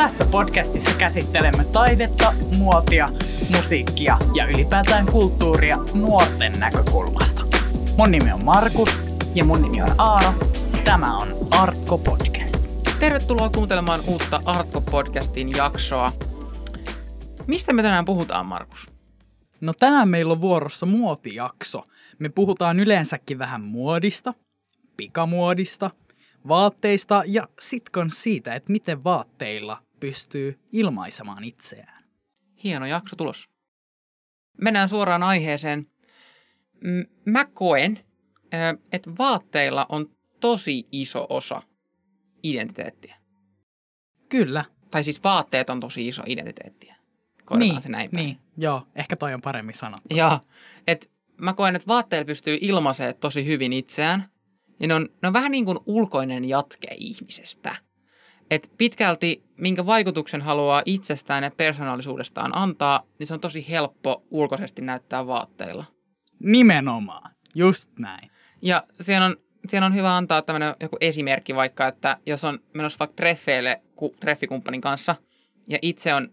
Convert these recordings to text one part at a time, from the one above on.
Tässä podcastissa käsittelemme taidetta, muotia, musiikkia ja ylipäätään kulttuuria nuorten näkökulmasta. Mun nimi on Markus. Ja mun nimi on Aaro. Tämä on Artko Podcast. Tervetuloa kuuntelemaan uutta Artko Podcastin jaksoa. Mistä me tänään puhutaan, Markus? No tänään meillä on vuorossa muotijakso. Me puhutaan yleensäkin vähän muodista, pikamuodista, vaatteista ja sitkon siitä, että miten vaatteilla pystyy ilmaisemaan itseään. Hieno jakso tulos. Mennään suoraan aiheeseen. Mä koen, että vaatteilla on tosi iso osa identiteettiä. Kyllä. Tai siis vaatteet on tosi iso identiteettiä. Niin, se näin päin. Niin, joo, ehkä toi on paremmin sanottu. Joo, että mä koen, että vaatteilla pystyy ilmaisemaan tosi hyvin itseään. Ja ne on, ne on vähän niin kuin ulkoinen jatke ihmisestä. Et pitkälti, minkä vaikutuksen haluaa itsestään ja persoonallisuudestaan antaa, niin se on tosi helppo ulkoisesti näyttää vaatteilla. Nimenomaan, just näin. Ja siellä on, siellä on hyvä antaa tämmöinen joku esimerkki vaikka, että jos on menossa vaikka treffeille ku, treffikumppanin kanssa, ja itse on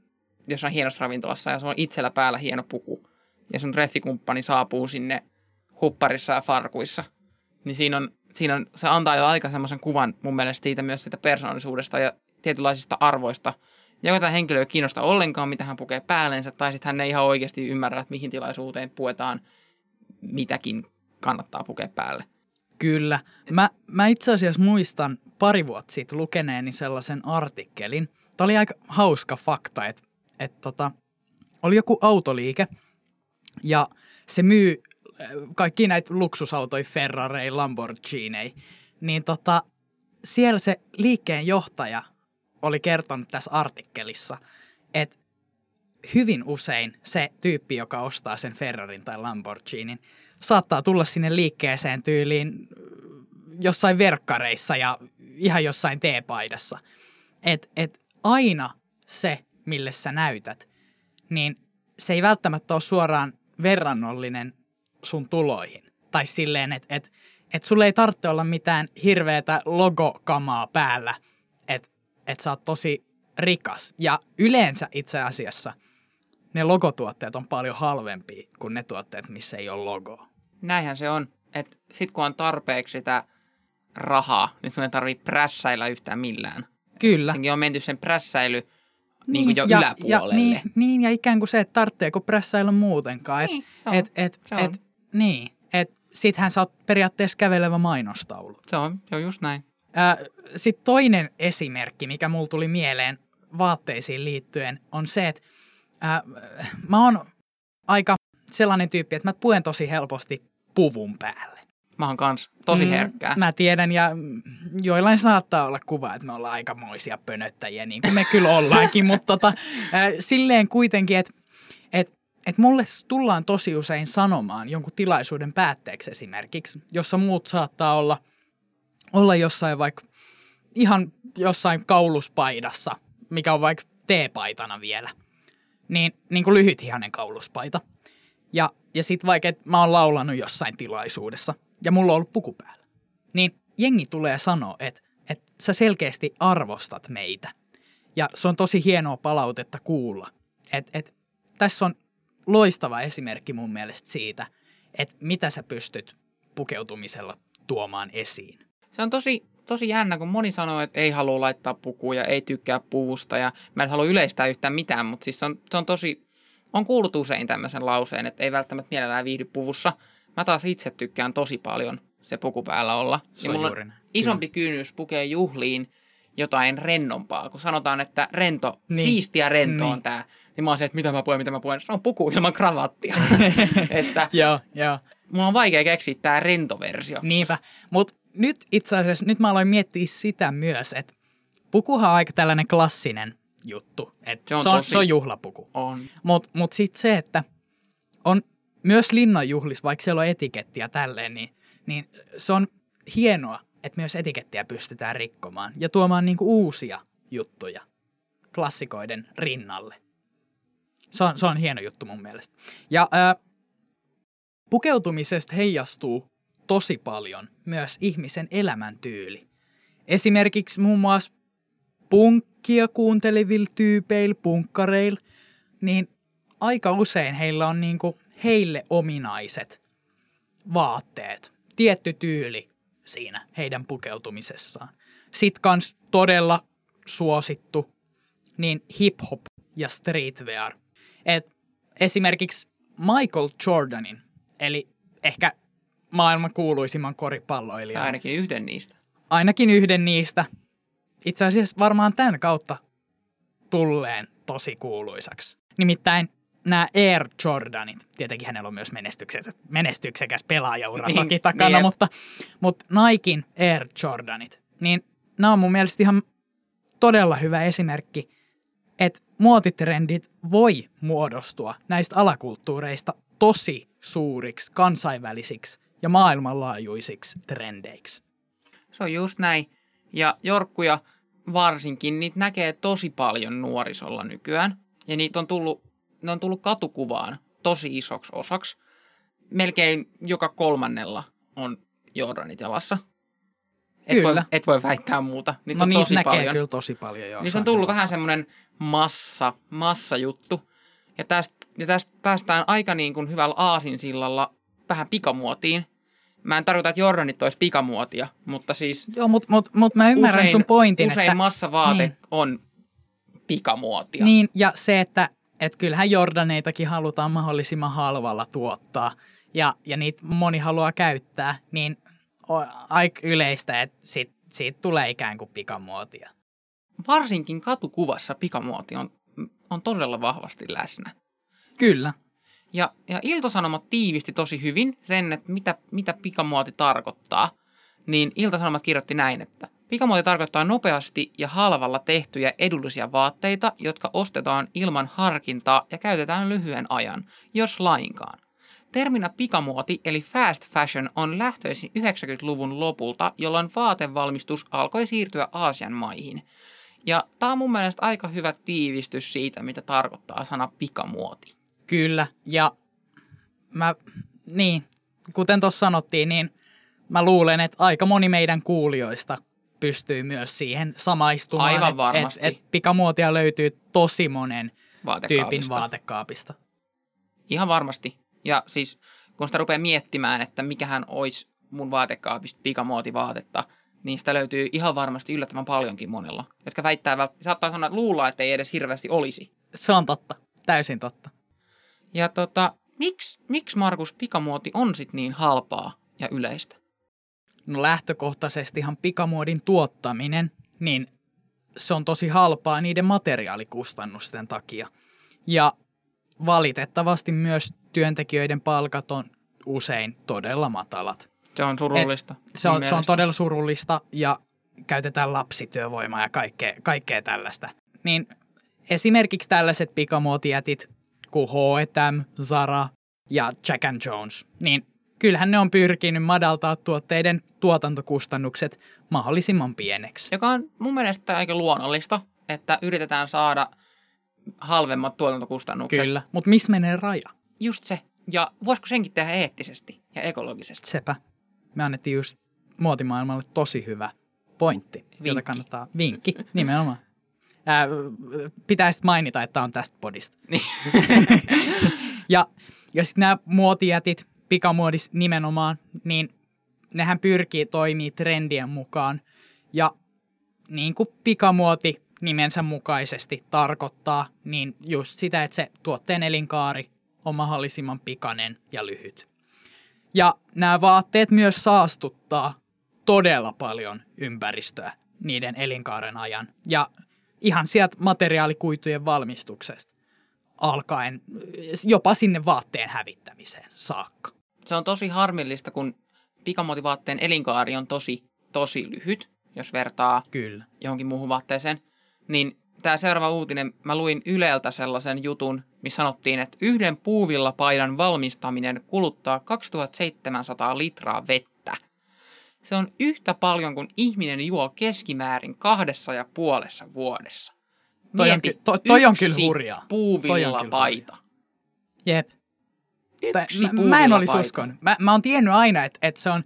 jossain hienossa ravintolassa, ja se on itsellä päällä hieno puku, ja sun treffikumppani saapuu sinne hupparissa ja farkuissa, niin siinä on, siinä on, se antaa jo aika semmoisen kuvan mun mielestä siitä myös siitä persoonallisuudesta ja tietynlaisista arvoista. Joko tämä henkilö ei kiinnosta ollenkaan, mitä hän pukee päällensä, tai sitten hän ei ihan oikeasti ymmärrä, että mihin tilaisuuteen puetaan mitäkin kannattaa pukea päälle. Kyllä. Mä, mä itse asiassa muistan pari vuotta sitten lukeneeni sellaisen artikkelin. Tämä oli aika hauska fakta, että, että tota, oli joku autoliike ja se myy kaikki näitä luksusautoja, Ferrari, Lamborghini, niin tota, siellä se liikkeen johtaja oli kertonut tässä artikkelissa, että hyvin usein se tyyppi, joka ostaa sen Ferrarin tai Lamborghinin, saattaa tulla sinne liikkeeseen tyyliin jossain verkkareissa ja ihan jossain teepaidassa. Et, et aina se, mille sä näytät, niin se ei välttämättä ole suoraan verrannollinen sun tuloihin. Tai silleen, että et, et sulle ei tarvitse olla mitään hirveätä logokamaa päällä, että et sä oot tosi rikas. Ja yleensä itse asiassa ne logotuotteet on paljon halvempia kuin ne tuotteet, missä ei ole logoa. Näinhän se on, että sit kun on tarpeeksi sitä rahaa, niin sun ei tarvitse prässäillä yhtään millään. Kyllä. Senkin on menty sen prässäily niin, niin jo ja, yläpuolelle. Ja, niin, niin, ja ikään kuin se, että tarvitseeko prässäillä muutenkaan. Niin, et, se on. et, et, Se on. et, niin, et sittenhän sä oot periaatteessa kävelevä mainostaulu. Se on, on just näin. Sitten toinen esimerkki, mikä mulla tuli mieleen vaatteisiin liittyen, on se, että ää, mä oon aika sellainen tyyppi, että mä puen tosi helposti puvun päälle. Mä oon kans tosi Mm, herkkää. Mä tiedän ja joillain saattaa olla kuva, että me ollaan aikamoisia pönöttäjiä, niin kuin me kyllä ollaankin, mutta tota, äh, silleen kuitenkin, että et, et mulle tullaan tosi usein sanomaan jonkun tilaisuuden päätteeksi esimerkiksi, jossa muut saattaa olla, olla jossain vaikka ihan jossain kauluspaidassa, mikä on vaikka teepaitana vielä, niin, niin kuin lyhytihainen kauluspaita. Ja, ja sitten vaikka, että mä oon laulanut jossain tilaisuudessa ja mulla on ollut puku päällä, niin jengi tulee sanoa, että, että sä selkeästi arvostat meitä. Ja se on tosi hienoa palautetta kuulla. Et, et, tässä on loistava esimerkki mun mielestä siitä, että mitä sä pystyt pukeutumisella tuomaan esiin. Se on tosi, tosi jännä, kun moni sanoo, että ei halua laittaa pukuja, ei tykkää puvusta ja mä en halua yleistää yhtään mitään, mutta siis se on, se on tosi, on kuullut usein tämmöisen lauseen, että ei välttämättä mielellään viihdy puvussa. Mä taas itse tykkään tosi paljon se puku päällä olla. Se ja on mulla näin. isompi kynnys pukea juhliin jotain rennompaa, kun sanotaan, että rento, Niin. siistiä rento Niin. on tää. Niin mä oon se, että mitä mä puen, mitä mä puen. Se on puku ilman kravattia. että Joo, joo. mulla on vaikea keksiä tää rentoversio. Niinpä. Mutta nyt itse asiassa, nyt mä aloin miettiä sitä myös, että pukuhan on aika tällainen klassinen juttu. Et se, on se, on, tosi- se on juhlapuku. On. Mutta mut sitten se, että on myös linnanjuhlis, vaikka siellä on etikettiä tälleen, niin, niin se on hienoa, että myös etikettiä pystytään rikkomaan ja tuomaan niinku uusia juttuja klassikoiden rinnalle. Se on, se on hieno juttu mun mielestä. Ja ää, pukeutumisesta heijastuu tosi paljon myös ihmisen elämäntyyli. Esimerkiksi muun muassa punkkia kuuntelevilla tyypeillä, punkkareilla, niin aika usein heillä on niinku heille ominaiset vaatteet, tietty tyyli siinä heidän pukeutumisessaan. Sitten kans todella suosittu, niin hip-hop ja streetwear. Et esimerkiksi Michael Jordanin, eli ehkä maailman kuuluisimman koripalloilijan. Ainakin yhden niistä. Ainakin yhden niistä. Itse asiassa varmaan tämän kautta tulleen tosi kuuluisaksi. Nimittäin nämä Air Jordanit, tietenkin hänellä on myös menestyksekäs, menestyksekäs pelaajaura Niin, toki takana, niin, mutta, mutta Nikein Air Jordanit, niin nämä on mun mielestä ihan todella hyvä esimerkki, että muotitrendit voi muodostua näistä alakulttuureista tosi suuriksi, kansainvälisiksi ja maailmanlaajuisiksi trendeiksi. Se on just näin. Ja jorkkuja varsinkin, niitä näkee tosi paljon nuorisolla nykyään. Ja niitä on tullut, ne on tullut katukuvaan tosi isoksi osaksi. Melkein joka kolmannella on Jordanit jalassa. Et Kyllä. Voi, et voi väittää muuta. Niitä no on niitä tosi näkee paljon. kyllä tosi paljon. Joo, Niin se se on tullut vähän semmoinen massa, massajuttu. Ja tästä, ja tästä päästään aika niin kuin hyvällä aasinsillalla vähän pikamuotiin. Mä en tarkoita, että Jordanit olisi pikamuotia, mutta siis Joo, mutta mut, mut mä ymmärrän usein, sun pointin, usein että... massavaate niin. on pikamuotia. Niin, ja se, että et kyllähän Jordaneitakin halutaan mahdollisimman halvalla tuottaa, ja, ja niitä moni haluaa käyttää, niin on aika yleistä, että sit, siitä tulee ikään kuin pikamuotia. Varsinkin katukuvassa pikamuoti on, on todella vahvasti läsnä. Kyllä, Ja, ja Iltasanomat tiivisti tosi hyvin sen, että mitä, mitä pikamuoti tarkoittaa. Niin Iltasanomat kirjoitti näin, että pikamuoti tarkoittaa nopeasti ja halvalla tehtyjä edullisia vaatteita, jotka ostetaan ilman harkintaa ja käytetään lyhyen ajan, jos lainkaan. Terminä pikamuoti eli fast fashion on lähtöisin 90-luvun lopulta, jolloin vaatevalmistus alkoi siirtyä Aasian maihin. Ja tämä on mun mielestä aika hyvä tiivistys siitä, mitä tarkoittaa sana pikamuoti. kyllä, ja mä, niin, kuten tuossa sanottiin, niin mä luulen, että aika moni meidän kuulijoista pystyy myös siihen samaistumaan. Aivan että varmasti. Et, et pikamuotia löytyy tosi monen tyypin Vaatekaapista. vaatekaapista. Ihan varmasti. Ja siis kun sitä rupeaa miettimään, että mikähän olisi mun vaatekaapista pikamuotivaatetta, niin sitä löytyy ihan varmasti yllättävän paljonkin monella, jotka väittää, vält- saattaa sanoa, että luulla, että ei edes hirveästi olisi. Se on totta, täysin totta. Ja tota, miksi, miksi Markus pikamuoti on sit niin halpaa ja yleistä? No lähtökohtaisestihan pikamuodin tuottaminen, niin se on tosi halpaa niiden materiaalikustannusten takia. Ja valitettavasti myös työntekijöiden palkat on usein todella matalat. Se on surullista. Se on, se on todella surullista ja käytetään lapsityövoimaa ja kaikkea, kaikkea tällaista. Niin esimerkiksi tällaiset pikamuotijätit kuin H&M, Zara ja Jack and Jones, niin kyllähän ne on pyrkinyt madaltaa tuotteiden tuotantokustannukset mahdollisimman pieneksi. Joka on mun mielestä aika luonnollista, että yritetään saada halvemmat tuotantokustannukset. Kyllä, mutta missä menee raja? Just se. Ja voisiko senkin tehdä eettisesti ja ekologisesti? Sepä. Me annettiin just muotimaailmalle tosi hyvä pointti, jota Vinkki. kannattaa. Vinkki, nimenomaan. Ää, pitäisi mainita, että on tästä podista. Niin. ja ja sitten nämä muotijätit, pikamuodis nimenomaan, niin nehän pyrkii toimii trendien mukaan. Ja niin kuin pikamuoti nimensä mukaisesti tarkoittaa, niin just sitä, että se tuotteen elinkaari on mahdollisimman pikainen ja lyhyt. Ja nämä vaatteet myös saastuttaa todella paljon ympäristöä niiden elinkaaren ajan. Ja ihan sieltä materiaalikuitujen valmistuksesta alkaen jopa sinne vaatteen hävittämiseen saakka. Se on tosi harmillista, kun pikamuotivaatteen elinkaari on tosi, tosi lyhyt, jos vertaa Kyllä. johonkin muuhun vaatteeseen. Niin tämä seuraava uutinen, mä luin Yleltä sellaisen jutun, missä sanottiin, että yhden puuvillapaidan valmistaminen kuluttaa 2700 litraa vettä. Se on yhtä paljon kuin ihminen juo keskimäärin kahdessa ja puolessa vuodessa. Toi on Mieti, ky- toi- toi on kyllä hurjaa. On puuvillapaita. Jep. Yksi mä, mä en olisi uskonut. Mä, mä oon tiennyt aina, että, että se on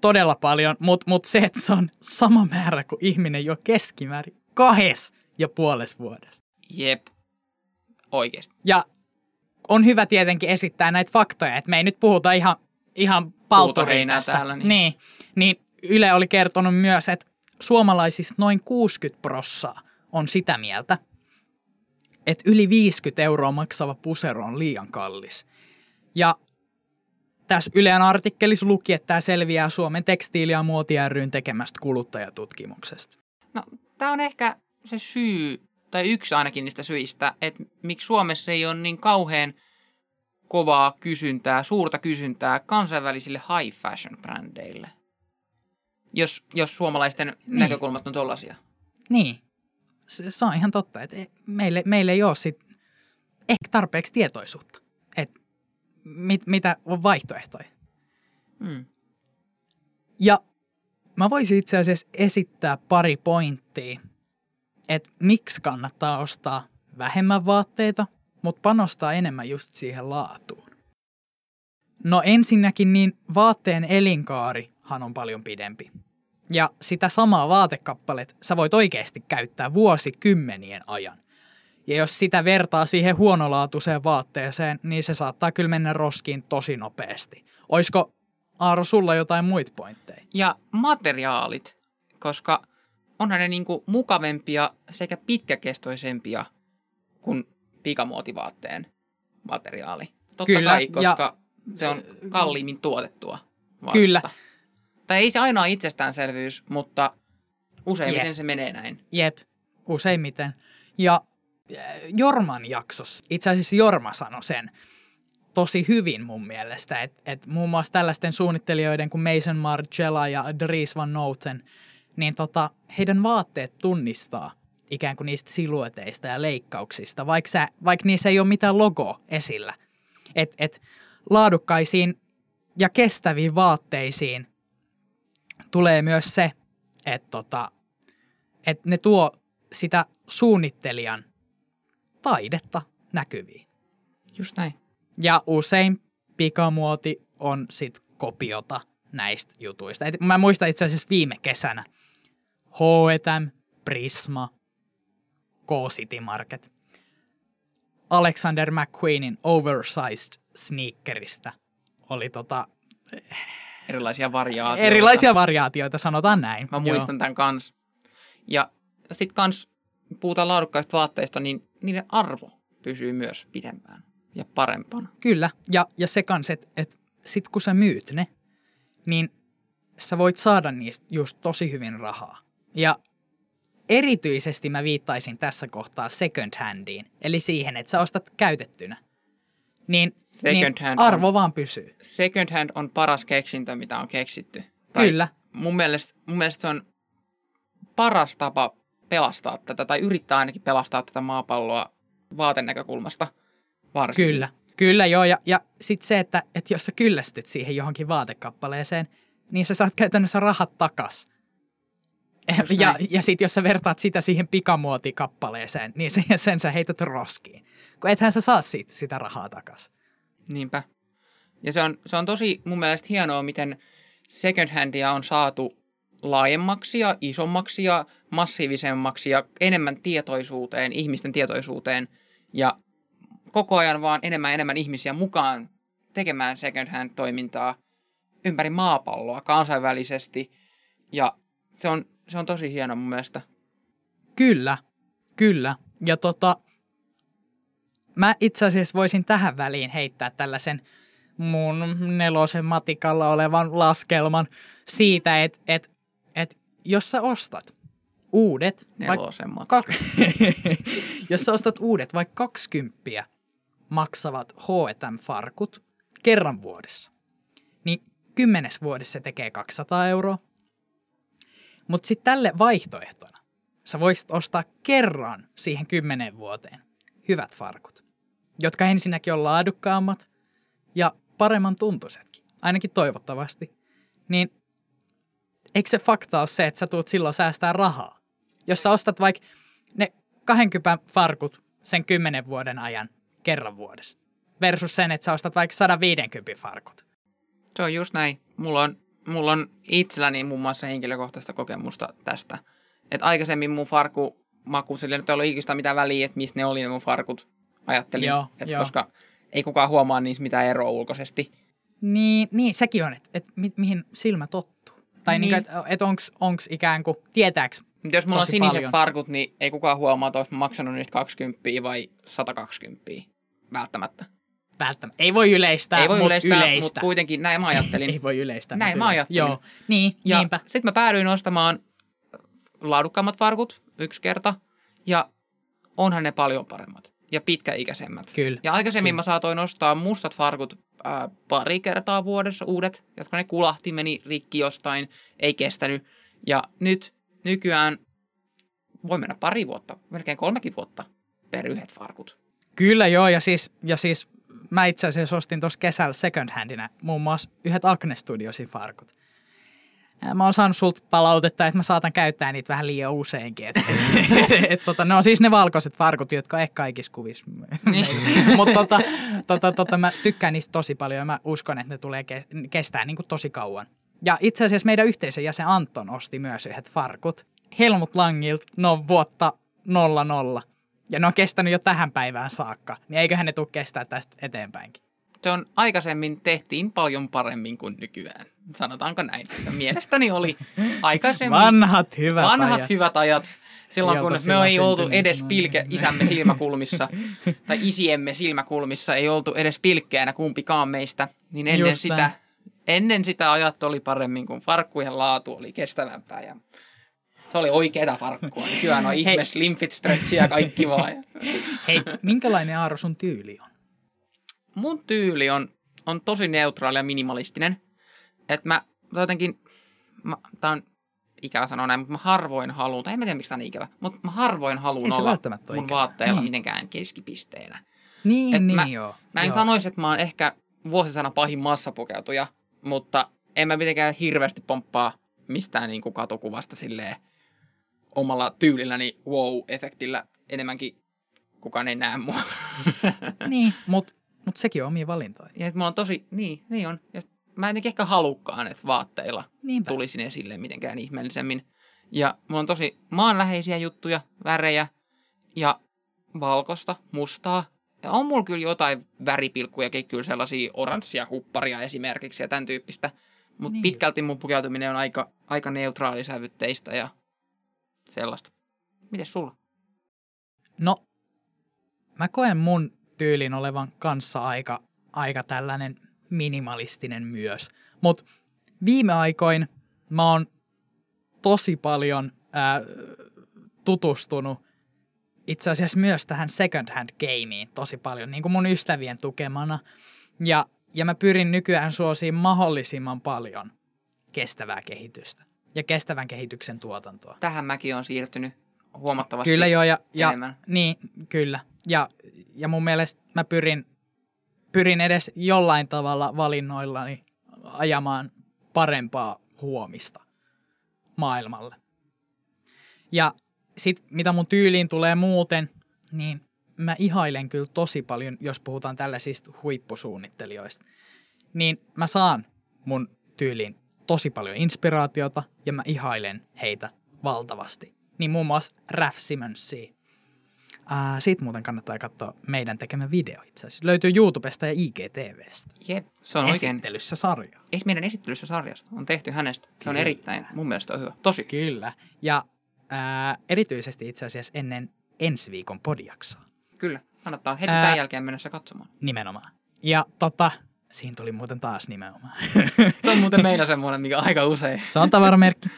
todella paljon, mutta mut se, että se on sama määrä kuin ihminen jo keskimäärin Kahes ja puoles vuodessa. Jep. Oikeesti. Ja on hyvä tietenkin esittää näitä faktoja, että me ei nyt puhuta ihan, ihan Puutoheinää tässä. täällä, niin. niin. niin. Yle oli kertonut myös, että suomalaisista noin 60 prossaa on sitä mieltä, että yli 50 euroa maksava pusero on liian kallis. Ja tässä Yleän artikkelissa luki, että tämä selviää Suomen tekstiili- ja muoti ryyn tekemästä kuluttajatutkimuksesta. No, tämä on ehkä se syy, tai yksi ainakin niistä syistä, että miksi Suomessa ei ole niin kauhean kovaa kysyntää, suurta kysyntää kansainvälisille high fashion brändeille. Jos, jos suomalaisten niin. näkökulmat on tollasia. Niin, se, se on ihan totta, että meille, meille ei ole sit ehkä tarpeeksi tietoisuutta, että mit, mitä on vaihtoehtoja. Hmm. Ja mä voisin itse asiassa esittää pari pointtia, että miksi kannattaa ostaa vähemmän vaatteita, mutta panostaa enemmän just siihen laatuun. No ensinnäkin niin vaatteen elinkaarihan on paljon pidempi. Ja sitä samaa vaatekappalet sä voit oikeasti käyttää vuosikymmenien ajan. Ja jos sitä vertaa siihen huonolaatuiseen vaatteeseen, niin se saattaa kyllä mennä roskiin tosi nopeasti. Oisko Aaro sulla jotain muita pointteja? Ja materiaalit, koska onhan ne niinku mukavempia sekä pitkäkestoisempia kuin pikamuotivaatteen materiaali. Totta Kyllä, kai, ja- koska se on kalliimmin tuotettua vaatetta. Kyllä. Tai ei se aina ole itsestäänselvyys, mutta useimmiten Jep. se menee näin. Jep, useimmiten. Ja äh, Jorman jaksossa, itse asiassa Jorma sanoi sen tosi hyvin mun mielestä, että et muun muassa tällaisten suunnittelijoiden kuin Mason Margiela ja Dries Van Noten, niin tota, heidän vaatteet tunnistaa ikään kuin niistä silueteista ja leikkauksista, vaikka, sä, vaikka niissä ei ole mitään logoa esillä. Et, et laadukkaisiin ja kestäviin vaatteisiin tulee myös se, että tota, että ne tuo sitä suunnittelijan taidetta näkyviin. Just näin. Ja usein pikamuoti on sit kopiota näistä jutuista. Et mä muistan itse asiassa viime kesänä H&M, Prisma, K-City Market. Alexander McQueenin Oversized sneakerista oli tota, Erilaisia variaatioita. erilaisia variaatioita, sanotaan näin. Mä Joo. muistan tämän kans. Ja sitten kans, puhutaan laadukkaista vaatteista, niin niiden arvo pysyy myös pidempään ja parempana. Kyllä, ja, ja se kans, että et sit kun sä myyt ne, niin sä voit saada niistä just tosi hyvin rahaa. Ja erityisesti mä viittaisin tässä kohtaa second handiin, eli siihen, että sä ostat käytettynä. Niin, Second niin hand on- arvo vaan pysyy. Second hand on paras keksintö, mitä on keksitty. Tai Kyllä, Mun mielestä, mun mielestä se on paras tapa pelastaa tätä, tai yrittää ainakin pelastaa tätä maapalloa vaatenäkökulmasta varsinkin. kyllä, kyllä joo. Ja, ja sitten se, että, että jos sä kyllästyt siihen johonkin vaatekappaleeseen, niin sä saat käytännössä rahat takas. Ja, ja sitten jos sä vertaat sitä siihen pikamuotikappaleeseen, niin sen, sen sä heität roskiin. Kun ethän sä saa siitä sitä rahaa takas. Niinpä. Ja se on, se on tosi mun mielestä hienoa, miten second handia on saatu laajemmaksi ja isommaksi ja massiivisemmaksi ja enemmän tietoisuuteen, ihmisten tietoisuuteen ja koko ajan vaan enemmän ja enemmän ihmisiä mukaan tekemään second hand toimintaa ympäri maapalloa kansainvälisesti ja se on, se on tosi hieno mun mielestä. Kyllä, kyllä. Ja tota, mä itse asiassa voisin tähän väliin heittää tällaisen mun nelosen matikalla olevan laskelman siitä, että et, et, jos sä ostat uudet, vaik- Nelosemmat. kak- jos sä ostat uudet vaikka 20 maksavat H&M-farkut kerran vuodessa, niin kymmenes vuodessa se tekee 200 euroa. Mutta sitten tälle vaihtoehtona sä voisit ostaa kerran siihen kymmenen vuoteen hyvät farkut, jotka ensinnäkin on laadukkaammat ja paremman tuntuisetkin, ainakin toivottavasti. Niin eikö se fakta ole se, että sä tuut silloin säästää rahaa? Jos sä ostat vaikka ne 20 farkut sen 10 vuoden ajan kerran vuodessa versus sen, että sä ostat vaikka 150 farkut. Se on just näin. Mulla on, mulla on itselläni muun muassa henkilökohtaista kokemusta tästä. Et aikaisemmin mun farku maku. Sillä nyt ei ollut ikinä mitään väliä, että missä ne oli ne mun farkut. Ajattelin, Joo, että joo. koska ei kukaan huomaa niissä mitään eroa ulkoisesti. Niin, niin sekin on, että et, mi, mihin silmä tottuu. Tai niin. Niin. niin että et onks, onks ikään kuin, tietääks Mutta jos mulla on siniset paljon. farkut, niin ei kukaan huomaa, että olisi maksanut niistä 20 vai 120. Välttämättä. Välttämättä. Ei voi yleistää, ei voi mut yleistää, yleistä. mutta kuitenkin näin mä ajattelin. Ei voi yleistää. Näin mä ajattelin. Joo, niin, Ja niinpä. sitten mä päädyin ostamaan laadukkaammat farkut yksi kerta. Ja onhan ne paljon paremmat ja pitkäikäisemmät. Kyllä. Ja aikaisemmin Kyllä. mä saatoin ostaa mustat farkut ää, pari kertaa vuodessa uudet, jotka ne kulahti, meni rikki jostain, ei kestänyt. Ja nyt nykyään voi mennä pari vuotta, melkein kolmekin vuotta per yhdet farkut. Kyllä joo, ja siis, ja siis mä itse asiassa ostin tuossa kesällä second handina muun muassa yhdet Acne Studiosin farkut. Mä oon saanut sulta palautetta, että mä saatan käyttää niitä vähän liian useinkin. Et, et, tota, ne on siis ne valkoiset farkut, jotka ehkä kaikissa kuvissa. Mutta tota, tota, tota, mä tykkään niistä tosi paljon ja mä uskon, että ne tulee ke- kestää niin kuin tosi kauan. Ja itse asiassa meidän yhteisön jäsen Anton osti myös yhdet farkut. Helmut Langilta, ne on vuotta 00. Ja ne on kestänyt jo tähän päivään saakka. Niin eiköhän ne tule kestää tästä eteenpäinkin. Se on aikaisemmin tehtiin paljon paremmin kuin nykyään. Sanotaanko näin? Että mielestäni oli aikaisemmin Vanhat hyvät vanhat ajat. hyvät ajat. Silloin kun me ei oltu edes pilke isämme silmäkulmissa tai isiemme silmäkulmissa, ei oltu edes pilkkeänä kumpikaan meistä, niin ennen Just sitä, näin. ennen sitä ajat oli paremmin, kun farkkujen laatu oli kestävämpää ja se oli oikeeta farkkua. Nykyään on ihme slimfit stretchiä ja kaikki vaan. Hei, minkälainen Aaro sun tyyli on? mun tyyli on, on tosi neutraali ja minimalistinen. Että mä jotenkin, mä, tää on ikävä sanoa näin, mutta mä harvoin haluan, tai en mä tiedä miksi tää on niin ikävä, mutta mä harvoin haluan olla mun ikävä. vaatteilla Niin. mitenkään keskipisteenä. Niin, Et niin mä- joo. Mä en joo. sanoisi, että mä oon ehkä vuosisana pahin massapukeutuja, mutta en mä mitenkään hirveästi pomppaa mistään niin kuin katukuvasta silleen omalla tyylilläni wow-efektillä enemmänkin kukaan ei näe mua. Niin, mutta mut sekin on omia valintoja. Ja mä oon tosi, niin, niin on. Ja mä en ehkä halukkaan, että vaatteilla Niinpä. tulisin esille mitenkään ihmeellisemmin. Ja mulla on tosi maanläheisiä juttuja, värejä ja valkosta, mustaa. Ja on mulla kyllä jotain väripilkkujakin, kyllä sellaisia oranssia hupparia esimerkiksi ja tämän tyyppistä. Mutta niin. pitkälti mun pukeutuminen on aika, aika neutraalisävytteistä ja sellaista. Mites sulla? No, mä koen mun tyylin olevan kanssa aika, aika tällainen minimalistinen myös. Mutta viime aikoin mä oon tosi paljon ää, tutustunut itse asiassa myös tähän second hand gameen tosi paljon, niin kuin mun ystävien tukemana. Ja, ja mä pyrin nykyään suosiin mahdollisimman paljon kestävää kehitystä ja kestävän kehityksen tuotantoa. Tähän mäkin on siirtynyt huomattavasti. Kyllä joo, ja, ja enemmän. niin, kyllä. Ja, ja mun mielestä mä pyrin, pyrin edes jollain tavalla valinnoillani ajamaan parempaa huomista maailmalle. Ja sit mitä mun tyyliin tulee muuten, niin mä ihailen kyllä tosi paljon, jos puhutaan tällaisista huippusuunnittelijoista, niin mä saan mun tyyliin tosi paljon inspiraatiota ja mä ihailen heitä valtavasti. Niin muun muassa Raf Simonsia. Ää, siitä muuten kannattaa katsoa meidän tekemä video itse asiassa. Löytyy YouTubesta ja IGTVstä. Jep, se on oikein. Esittelyssä sarja. Ei meidän esittelyssä sarjasta. On tehty hänestä. Se on Kyllä. erittäin, mun mielestä on hyvä. Tosi. Kyllä. Ja ää, erityisesti itse asiassa ennen ensi viikon podiaksoa. Kyllä. Kannattaa heti Ää- tämän jälkeen mennä se katsomaan. Nimenomaan. Ja tota, siinä tuli muuten taas nimenomaan. Se on muuten meillä semmoinen, mikä aika usein. Se on tavaramerkki.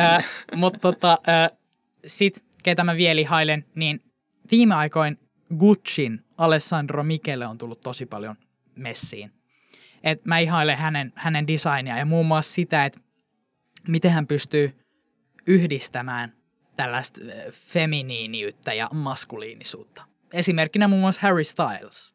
äh, Mutta tota, äh, sit, ketä mä vielä ihailen, niin viime aikoin Gucciin Alessandro Michele on tullut tosi paljon messiin. Et mä ihailen hänen, hänen designia ja muun muassa sitä, että miten hän pystyy yhdistämään tällaista feminiiniyttä ja maskuliinisuutta. Esimerkkinä muun muassa Harry Styles.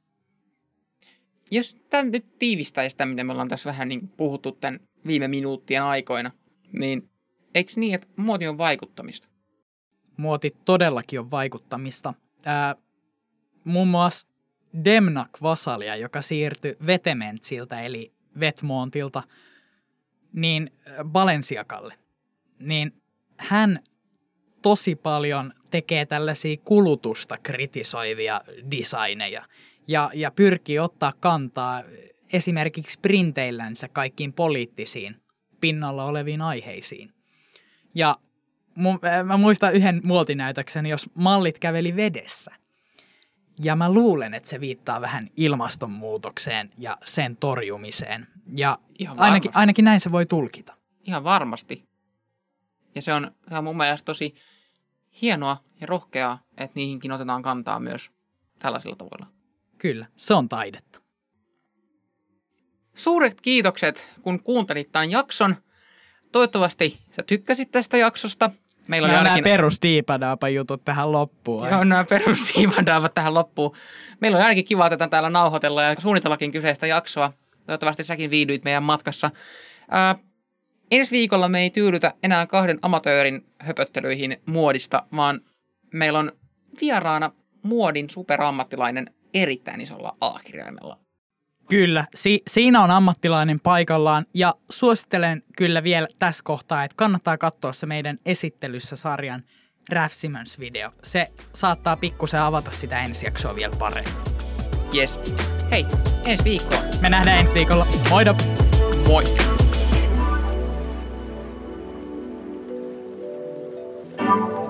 Jos tämä nyt tiivistäisi sitä, mitä me ollaan tässä vähän niin puhuttu tämän viime minuuttien aikoina, niin eikö niin, että muoti on vaikuttamista? muoti todellakin on vaikuttamista. Ää, muun muassa Demnak Vasalia, joka siirtyi Vetementsiltä eli Vetmontilta, niin ää, Balenciagalle, niin hän tosi paljon tekee tällaisia kulutusta kritisoivia designeja ja, ja pyrkii ottaa kantaa esimerkiksi printeillänsä kaikkiin poliittisiin pinnalla oleviin aiheisiin. Ja mun, mä muistan yhden muotinäytöksen, jos mallit käveli vedessä. Ja mä luulen, että se viittaa vähän ilmastonmuutokseen ja sen torjumiseen. Ja ainakin, ainakin näin se voi tulkita. Ihan varmasti. Ja se on, se on mun mielestä tosi hienoa ja rohkeaa, että niihinkin otetaan kantaa myös tällaisilla tavoilla. Kyllä, se on taidetta. Suuret kiitokset, kun kuuntelit tämän jakson. Toivottavasti sä tykkäsit tästä jaksosta. Meillä oli Nämä, nämä ainakin... perus jutut tähän loppuun. Joo, nämä perustiivandaavat tähän loppuun. Meillä on ainakin kiva tätä täällä nauhoitella ja suunnitellakin kyseistä jaksoa. Toivottavasti säkin viihdyit meidän matkassa. Ää, ensi viikolla me ei tyydytä enää kahden amatöörin höpöttelyihin muodista, vaan meillä on vieraana muodin superammattilainen erittäin isolla A-kirjaimella. Kyllä, si- siinä on ammattilainen paikallaan ja suosittelen kyllä vielä tässä kohtaa, että kannattaa katsoa se meidän esittelyssä sarjan Raph Simmons-video. Se saattaa pikkusen avata sitä ensi jaksoa vielä paremmin. Yes. Hei, ensi viikkoon. Me nähdään ensi viikolla. Moido! Moi! Moi.